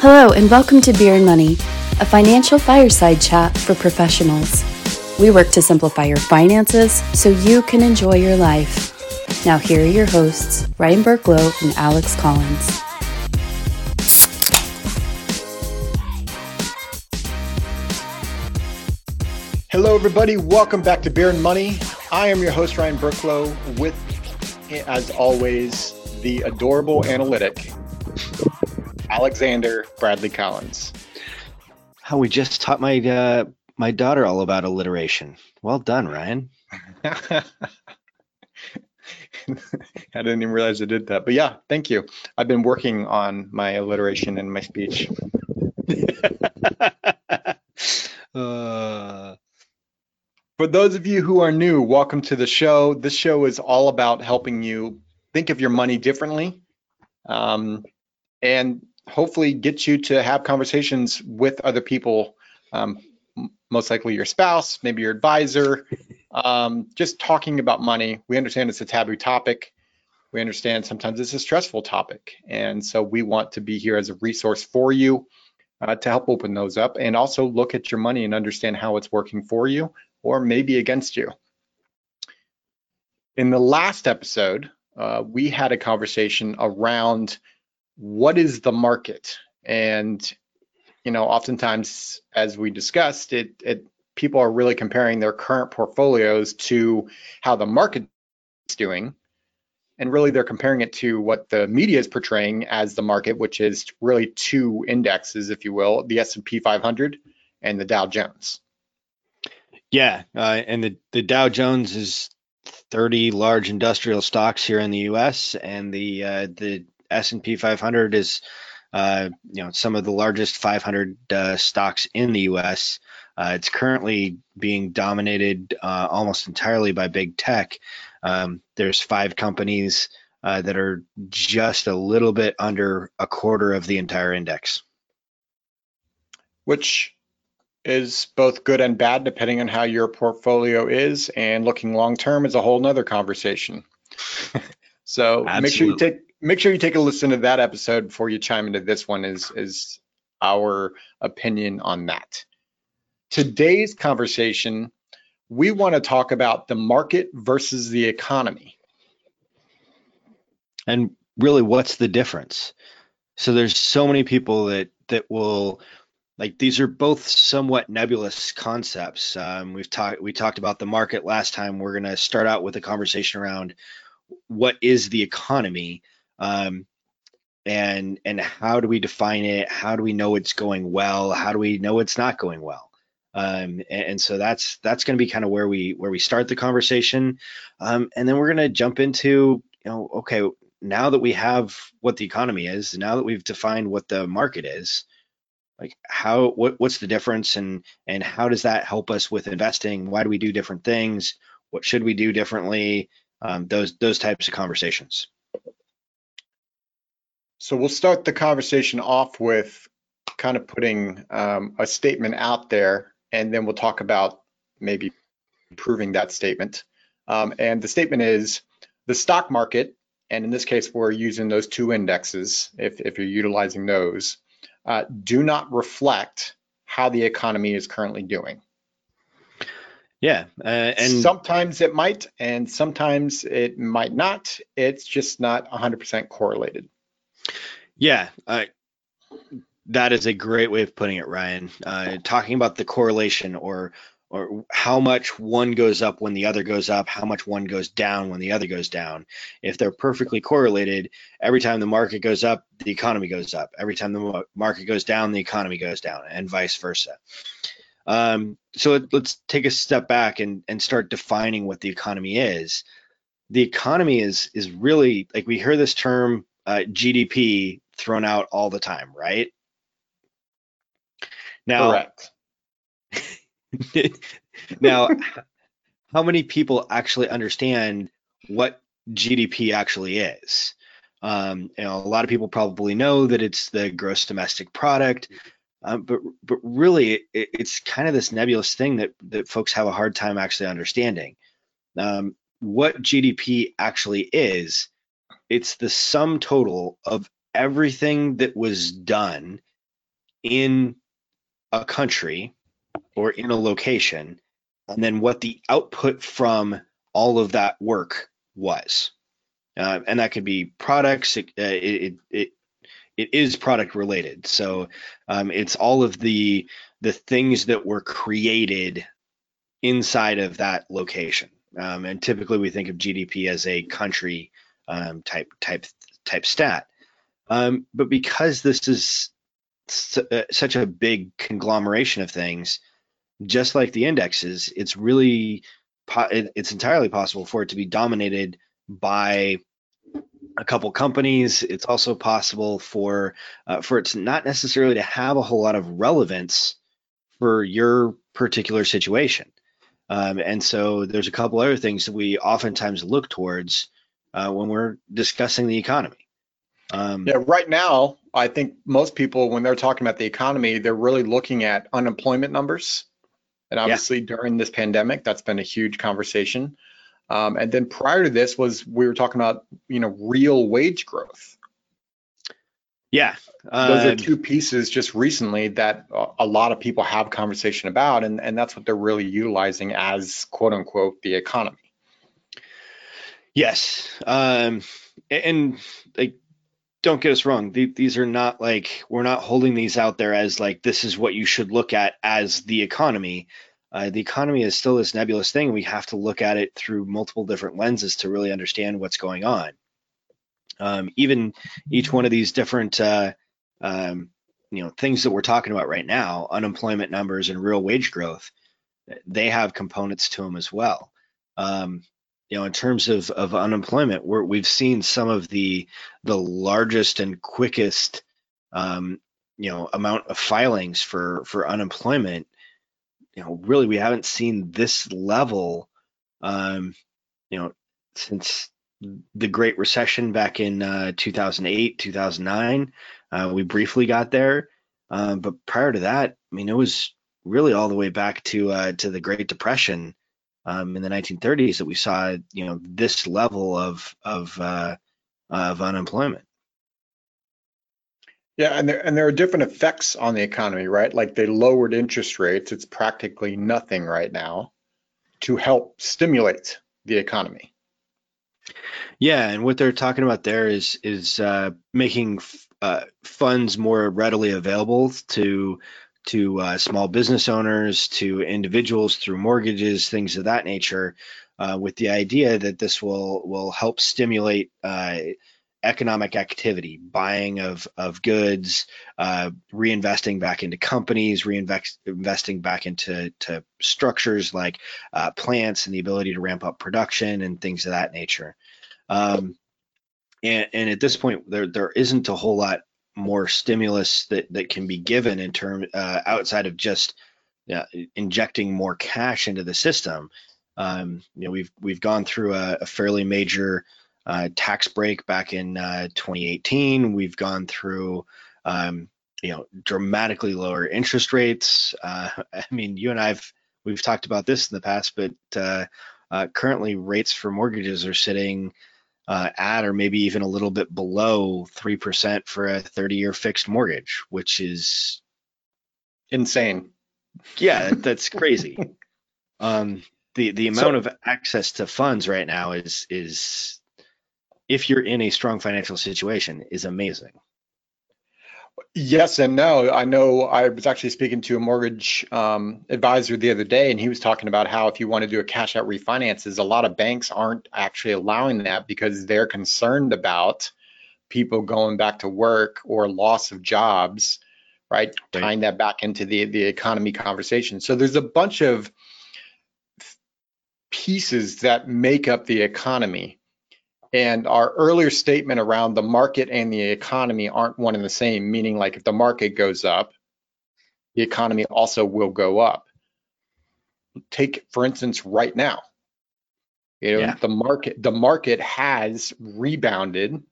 Hello, and welcome to Beer and Money, a financial fireside chat for professionals. We work to simplify your finances so you can enjoy your life. Now, here are your hosts, Ryan Burklow and Alex Collins. Hello, everybody. Welcome back to Beer and Money. I am your host, Ryan Burklow, with, as always, the adorable analytic, Alexander Bradley Collins. How we just taught my uh, my daughter all about alliteration. Well done, Ryan. I didn't even realize I did that, but yeah, thank you. I've been working on my alliteration in my speech. uh, For those of you who are new, welcome to the show. This show is all about helping you think of your money differently um, and hopefully get you to have conversations with other people, um, most likely your spouse, maybe your advisor, um, just talking about money. We understand it's a taboo topic. We understand sometimes it's a stressful topic. And so we want to be here as a resource for you uh, to help open those up and also look at your money and understand how it's working for you or maybe against you. In the last episode, uh, we had a conversation around what is the market and you know oftentimes as we discussed it, it people are really comparing their current portfolios to how the market is doing and really they're comparing it to what the media is portraying as the market which is really two indexes if you will the S&P 500 and the Dow Jones yeah, uh, and the the Dow Jones is 30 large industrial stocks here in the U.S. and the uh, the S&P 500 is uh, you know some of the largest 500 uh, stocks in the U.S. Uh, it's currently being dominated uh, almost entirely by big tech. Um, there's five companies uh, that are just a little bit under a quarter of the entire index. which is both good and bad depending on how your portfolio is and looking long term is a whole nother conversation so make sure you take make sure you take a listen to that episode before you chime into this one is is our opinion on that today's conversation we want to talk about the market versus the economy And really, what's the difference? So there's so many people that that will like these are both somewhat nebulous concepts. Um, we've talked we talked about the market last time. We're going to start out with a conversation around what is the economy, um, and and how do we define it? How do we know it's going well? How do we know it's not going well? Um, and, and so that's that's going to be kind of where we where we start the conversation, um, and then we're going to jump into you know okay now that we have what the economy is, now that we've defined what the market is, like how what what's the difference and and how does that help us with investing? Why do we do different things? What should we do differently? Um, those those types of conversations. So we'll start the conversation off with kind of putting um, a statement out there and then we'll talk about maybe proving that statement. Um, and the statement is the stock market, and in this case, we're using those two indexes if, if you're utilizing those, uh, do not reflect how the economy is currently doing. Yeah, uh, and sometimes it might, and sometimes it might not. It's just not 100% correlated. Yeah, uh, that is a great way of putting it, Ryan. Uh, talking about the correlation or or how much one goes up when the other goes up, how much one goes down when the other goes down. If they're perfectly correlated, every time the market goes up, the economy goes up. Every time the market goes down, the economy goes down, and vice versa. Um, so let, let's take a step back and, and start defining what the economy is. The economy is is really like we hear this term uh, GDP thrown out all the time, right? Now, Correct. now, how many people actually understand what GDP actually is? Um, you know, a lot of people probably know that it's the gross domestic product, um, but but really, it, it's kind of this nebulous thing that that folks have a hard time actually understanding. Um, what GDP actually is, it's the sum total of everything that was done in a country or in a location, and then what the output from all of that work was. Uh, and that could be products. It, uh, it, it, it is product related. So um, it's all of the the things that were created inside of that location. Um, and typically we think of GDP as a country um, type type type stat. Um, but because this is uh, such a big conglomeration of things, just like the indexes, it's really it's entirely possible for it to be dominated by a couple companies. It's also possible for uh, for it not necessarily to have a whole lot of relevance for your particular situation. Um, and so there's a couple other things that we oftentimes look towards uh, when we're discussing the economy. Um, yeah, right now, I think most people, when they're talking about the economy, they're really looking at unemployment numbers. And obviously, yeah. during this pandemic, that's been a huge conversation. Um, and then prior to this was we were talking about you know real wage growth. Yeah, uh, those are two pieces just recently that a lot of people have conversation about, and and that's what they're really utilizing as quote unquote the economy. Yes, um, and like don't get us wrong these are not like we're not holding these out there as like this is what you should look at as the economy uh, the economy is still this nebulous thing. We have to look at it through multiple different lenses to really understand what's going on. Um, even each one of these different, uh, um, you know, things that we're talking about right now, unemployment numbers and real wage growth, they have components to them as well. Um, you know, in terms of, of unemployment, we have seen some of the the largest and quickest, um, you know, amount of filings for for unemployment you know, really we haven't seen this level, um, you know, since the Great Recession back in uh, 2008, 2009. Uh, we briefly got there, uh, but prior to that, I mean, it was really all the way back to uh, to the Great Depression um, in the 1930s that we saw, you know, this level of of uh, of unemployment. Yeah, and there and there are different effects on the economy, right? Like they lowered interest rates; it's practically nothing right now to help stimulate the economy. Yeah, and what they're talking about there is is uh, making uh, funds more readily available to to uh, small business owners, to individuals through mortgages, things of that nature, uh, with the idea that this will will help stimulate uh, economic activity, buying of of goods, uh, reinvesting back into companies, reinvesting back into to structures like uh, plants and the ability to ramp up production and things of that nature. Um, and, and at this point, there there isn't a whole lot more stimulus that that can be given in term uh, outside of just injecting more cash into the system. Um, you know, we've we've gone through a, a fairly major uh, tax break back in uh, 2018. We've gone through, um, you know, dramatically lower interest rates. Uh, I mean, you and I've we've talked about this in the past, but uh, uh, currently rates for mortgages are sitting uh, at or maybe even a little bit below three percent for a 30-year fixed mortgage, which is insane. Yeah, that's crazy. um, the the amount so, of access to funds right now is is if you're in a strong financial situation is amazing. Yes and no. I know I was actually speaking to a mortgage um, advisor the other day, and he was talking about how if you want to do a cash out refinances, a lot of banks aren't actually allowing that because they're concerned about people going back to work or loss of jobs, right? right. Tying that back into the the economy conversation. So there's a bunch of pieces that make up the economy and our earlier statement around the market and the economy aren't one and the same, meaning like if the market goes up, the economy also will go up. Take, for instance, right now. You know, yeah. the market the market has rebounded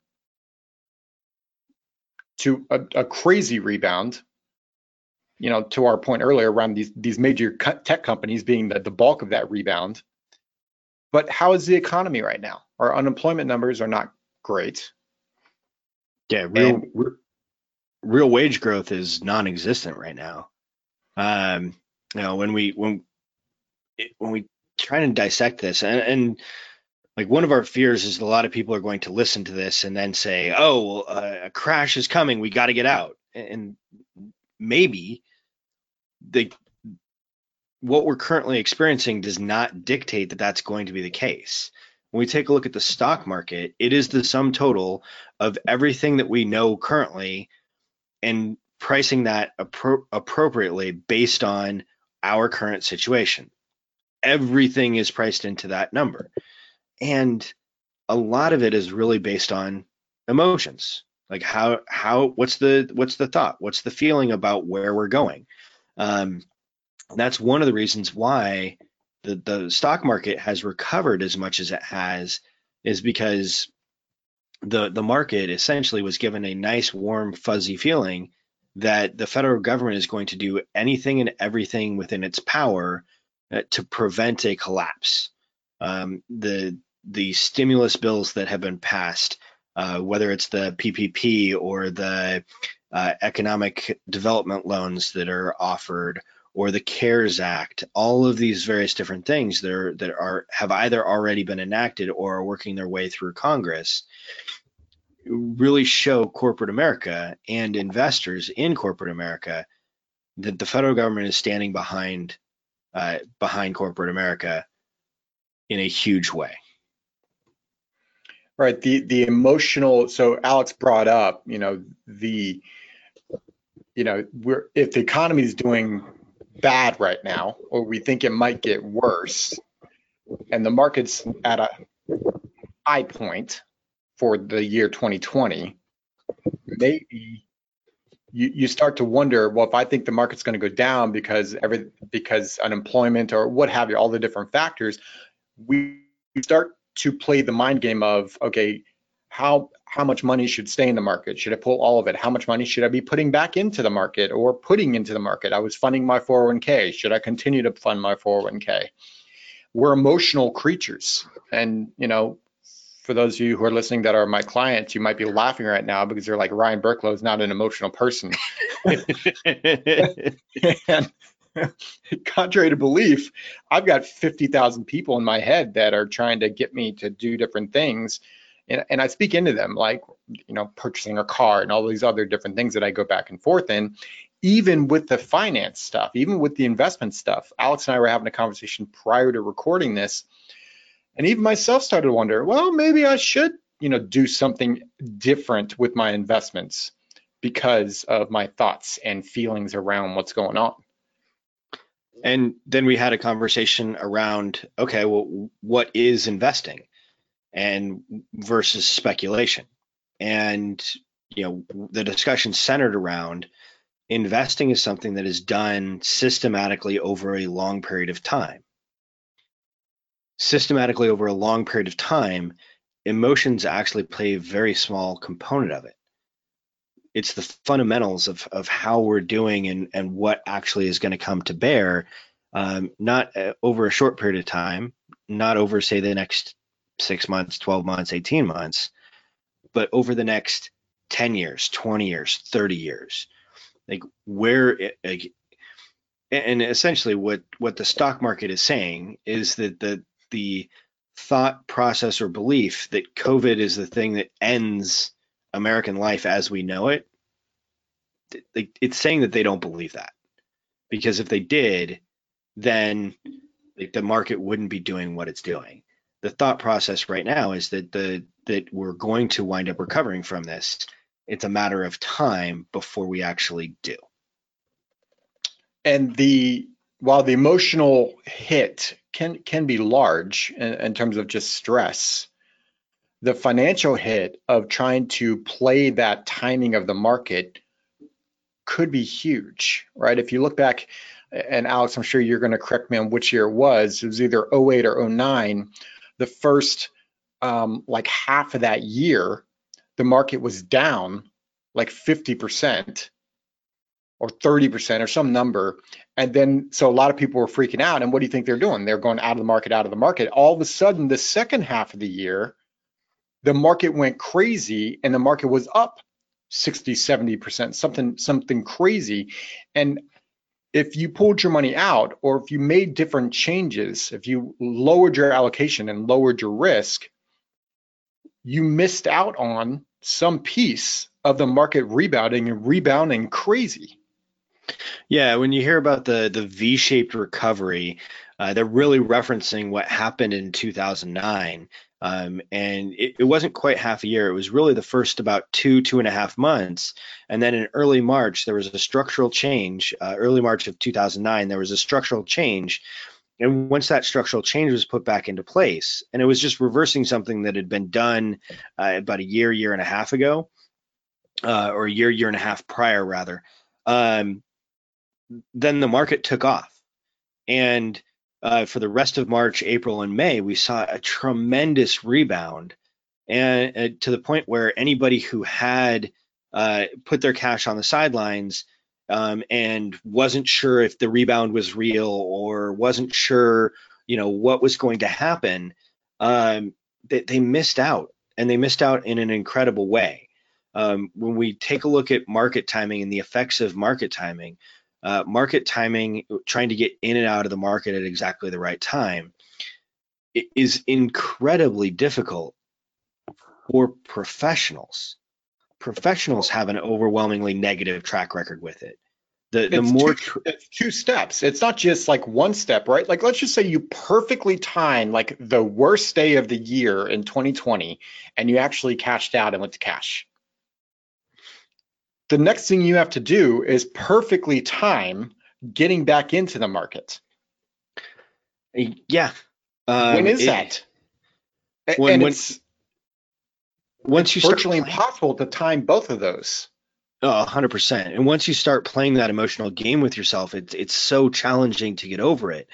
to a, a crazy rebound. You know, to our point earlier around these these major tech companies being the, the bulk of that rebound. But how is the economy right now? Our unemployment numbers are not great. Yeah, real, real wage growth is non-existent right now. Um, you know, when we when when we try and dissect this, and, and like one of our fears is a lot of people are going to listen to this and then say, "Oh, uh, a crash is coming. We got to get out." And maybe the what we're currently experiencing does not dictate that that's going to be the case. When we take a look at the stock market, it is the sum total of everything that we know currently and pricing that appro- appropriately based on our current situation. Everything is priced into that number. And a lot of it is really based on emotions. Like how how what's the what's the thought? What's the feeling about where we're going? Um, that's one of the reasons why the the stock market has recovered as much as it has is because the the market essentially was given a nice warm fuzzy feeling that the federal government is going to do anything and everything within its power uh, to prevent a collapse. Um, the the stimulus bills that have been passed, uh, whether it's the PPP or the uh, economic development loans that are offered, or the CARES Act, all of these various different things that are that are have either already been enacted or are working their way through Congress really show corporate America and investors in corporate America that the federal government is standing behind uh, behind corporate America in a huge way. Right. The the emotional. So Alex brought up, you know, the, you know, we're if the economy is doing bad right now, or we think it might get worse, and the market's at a high point, for the year 2020, maybe you, you start to wonder, well, if I think the market's going to go down because every because unemployment or what have you, all the different factors, we start to play the mind game of, okay, how how much money should stay in the market? Should I pull all of it? How much money should I be putting back into the market or putting into the market? I was funding my 401k. Should I continue to fund my 401k? We're emotional creatures, and you know for those of you who are listening that are my clients, you might be laughing right now because they're like Ryan Burklow is not an emotional person. and contrary to belief, I've got 50,000 people in my head that are trying to get me to do different things. And, and I speak into them like, you know, purchasing a car and all these other different things that I go back and forth in. Even with the finance stuff, even with the investment stuff, Alex and I were having a conversation prior to recording this and even myself started to wonder, well, maybe I should, you know, do something different with my investments because of my thoughts and feelings around what's going on. And then we had a conversation around, okay, well, what is investing and versus speculation? And, you know, the discussion centered around investing is something that is done systematically over a long period of time systematically over a long period of time, emotions actually play a very small component of it. It's the fundamentals of, of how we're doing and, and what actually is going to come to bear, um, not uh, over a short period of time, not over, say, the next six months, 12 months, 18 months, but over the next 10 years, 20 years, 30 years. Like where, like, and essentially what what the stock market is saying is that the the thought process or belief that COVID is the thing that ends American life as we know it, it's saying that they don't believe that. Because if they did, then the market wouldn't be doing what it's doing. The thought process right now is that the that we're going to wind up recovering from this. It's a matter of time before we actually do. And the while the emotional hit can can be large in, in terms of just stress, the financial hit of trying to play that timing of the market could be huge, right? If you look back, and Alex, I'm sure you're going to correct me on which year it was. It was either 08 or 09. The first um, like half of that year, the market was down like 50% or 30% or some number. And then, so a lot of people were freaking out. And what do you think they're doing? They're going out of the market, out of the market. All of a sudden, the second half of the year, the market went crazy and the market was up 60, 70%, something, something crazy. And if you pulled your money out or if you made different changes, if you lowered your allocation and lowered your risk, you missed out on some piece of the market rebounding and rebounding crazy. Yeah, when you hear about the the V-shaped recovery, uh, they're really referencing what happened in 2009. Um, and it, it, wasn't quite half a year. It was really the first about two, two and a half months. And then in early March, there was a structural change. Uh, early March of 2009, there was a structural change. And once that structural change was put back into place, and it was just reversing something that had been done uh, about a year, year and a half ago, uh, or a year, year and a half prior, rather, um, then the market took off. And uh, for the rest of March, April, and May, we saw a tremendous rebound, and uh, to the point where anybody who had uh, put their cash on the sidelines um, and wasn't sure if the rebound was real or wasn't sure, you know, what was going to happen, um, they, they missed out, and they missed out in an incredible way. Um, when we take a look at market timing and the effects of market timing, uh, market timing, trying to get in and out of the market at exactly the right time, is incredibly difficult for professionals. Professionals have an overwhelmingly negative track record with it. The, the more two, it's two steps. It's not just like one step, right? Like let's just say you perfectly time like the worst day of the year in 2020 and you actually cashed out and went to cash the next thing you have to do is perfectly time getting back into the market. Yeah. Um, when is it, that? When, and when, it's once it's you virtually impossible to time both of those. Oh, 100%. And once you start playing that emotional game with yourself, it's it's so challenging to get over it.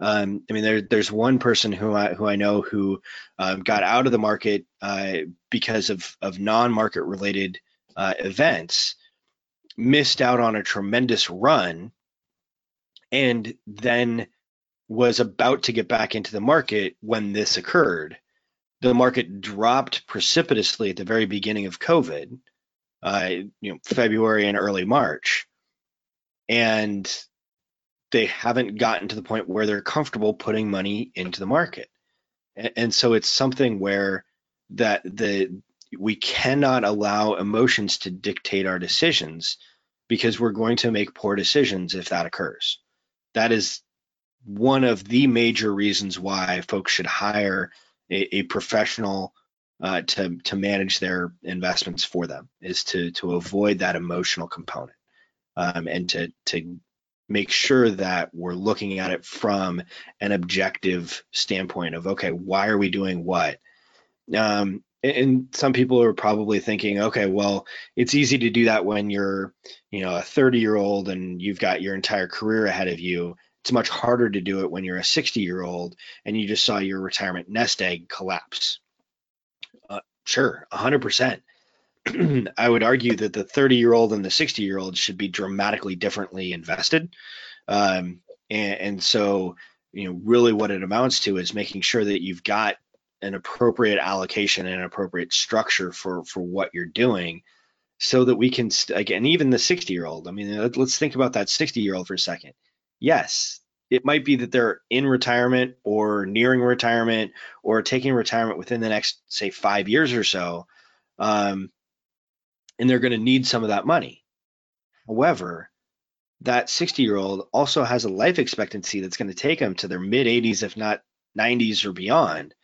Um, I mean, there, there's one person who I who I know who um, got out of the market uh, because of of non-market related uh, events missed out on a tremendous run and then was about to get back into the market when this occurred. The market dropped precipitously at the very beginning of COVID, uh, you know, February and early March, and they haven't gotten to the point where they're comfortable putting money into the market. And, and so it's something where that the we cannot allow emotions to dictate our decisions because we're going to make poor decisions if that occurs. That is one of the major reasons why folks should hire a, a professional uh, to to manage their investments for them is to to avoid that emotional component um, and to to make sure that we're looking at it from an objective standpoint of okay why are we doing what um, and some people are probably thinking okay well it's easy to do that when you're you know a 30 year old and you've got your entire career ahead of you. It's much harder to do it when you're a 60 year old and you just saw your retirement nest egg collapse. Uh, sure 100% i would argue that the 30 year old and the 60 year old should be dramatically differently invested. Um, and, and so you know really what it amounts to is making sure that you've got an appropriate allocation and an appropriate structure for for what you're doing so that we can again even the 60 year old i mean let's think about that 60 year old for a second. Yes it might be that they're in retirement or nearing retirement or taking retirement within the next say five years or so um, and they're going to need some of that money. However that 60 year old also has a life expectancy that's going to take them to their mid 80s if not 90s or beyond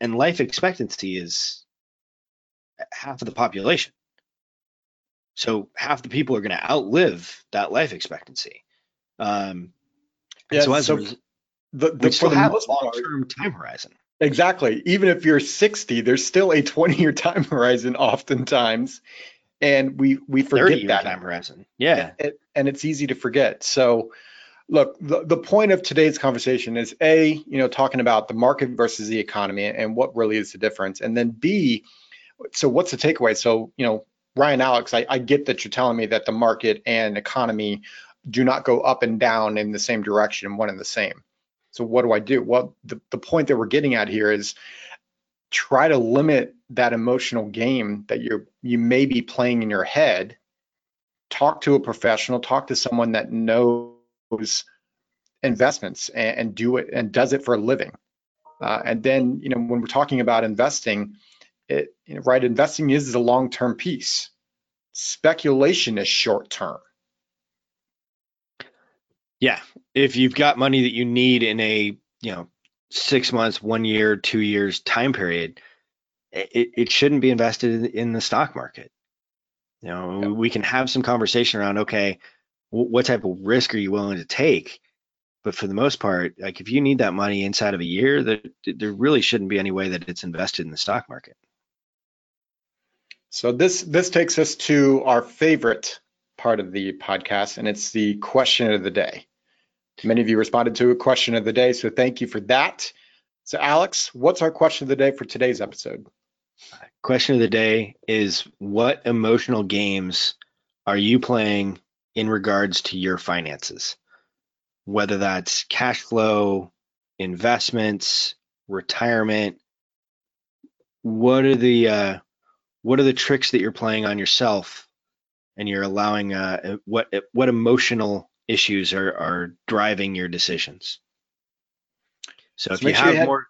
and life expectancy is half of the population. So half the people are going to outlive that life expectancy. Um, yeah, so, so the, the, for the long-term time horizon. Exactly. Even if you're 60, there's still a 20-year time horizon oftentimes, and we we forget that time horizon. Yeah, and, and it's easy to forget. So look, the, the point of today's conversation is A, you know, talking about the market versus the economy and what really is the difference. And then B, so what's the takeaway? So, you know, Ryan Alex, I, I get that you're telling me that the market and economy do not go up and down in the same direction, one and the same. So what do I do? Well, the, the point that we're getting at here is try to limit that emotional game that you're you may be playing in your head talk to a professional talk to someone that knows investments and, and do it and does it for a living uh, and then you know when we're talking about investing it you know, right investing is the long-term piece speculation is short-term yeah if you've got money that you need in a you know six months, one year, two years time period, it, it shouldn't be invested in, in the stock market. You know, yeah. we can have some conversation around, okay, what type of risk are you willing to take? But for the most part, like if you need that money inside of a year, there, there really shouldn't be any way that it's invested in the stock market. So this this takes us to our favorite part of the podcast, and it's the question of the day. Many of you responded to a question of the day, so thank you for that. So, Alex, what's our question of the day for today's episode? Question of the day is What emotional games are you playing in regards to your finances? Whether that's cash flow, investments, retirement, what are the uh, what are the tricks that you're playing on yourself and you're allowing uh, what what emotional issues are are driving your decisions. So, if you have you more,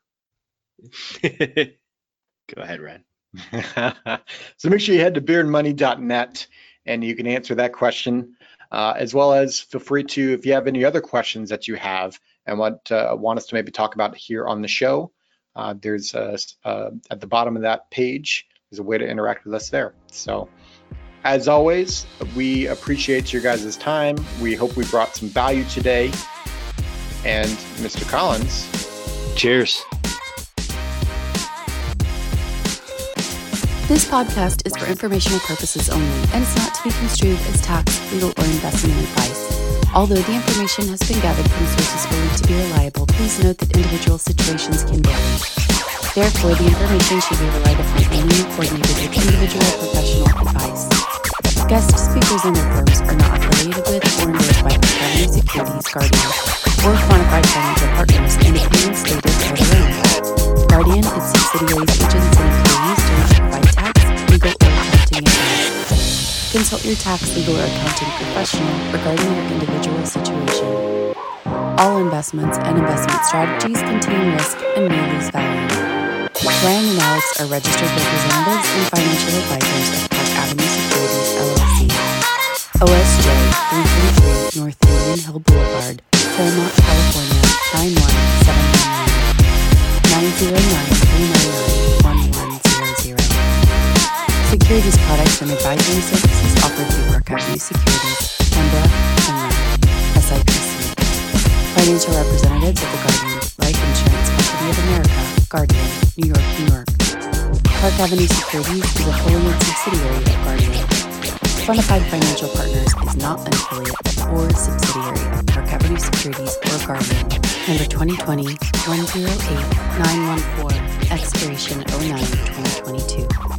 go ahead, Ren. so make sure you head to beerandmoney.net and you can answer that question, uh, as well as feel free to if you have any other questions that you have and want uh, want us to maybe talk about here on the show. Uh, there's a, uh, at the bottom of that page there's a way to interact with us there. So. As always, we appreciate your guys' time. We hope we brought some value today. And Mr. Collins, cheers. This podcast is for informational purposes only and is not to be construed as tax, legal, or investment advice. Although the information has been gathered from sources believed to be reliable, please note that individual situations can vary. Therefore, the information should be relied upon only and coordinated with individual professional advice. Guest speakers and their firms are not affiliated with or endorsed by Securities Guardian or Quantified Financial your tax, legal, or accounting professional regarding your individual situation. All investments and investment strategies contain risk and may lose value. Ryan and Alex are registered representatives and financial advisors of Park Avenue Securities LLC. OSJ 333 North Union Hill Boulevard, Claremont, California 91799 Securities products and advisory services offered through Park Avenue Securities, Canberra, FINRA, SIPC. Financial representatives of the Guardian Life Insurance Company of America, Guardian, New York, New York. Park Avenue Securities is a wholly owned subsidiary of Guardian. Quantified Financial Partners is not an affiliate or subsidiary of Park Avenue Securities or Guardian. Number 2020 108 914, expiration 09 2022.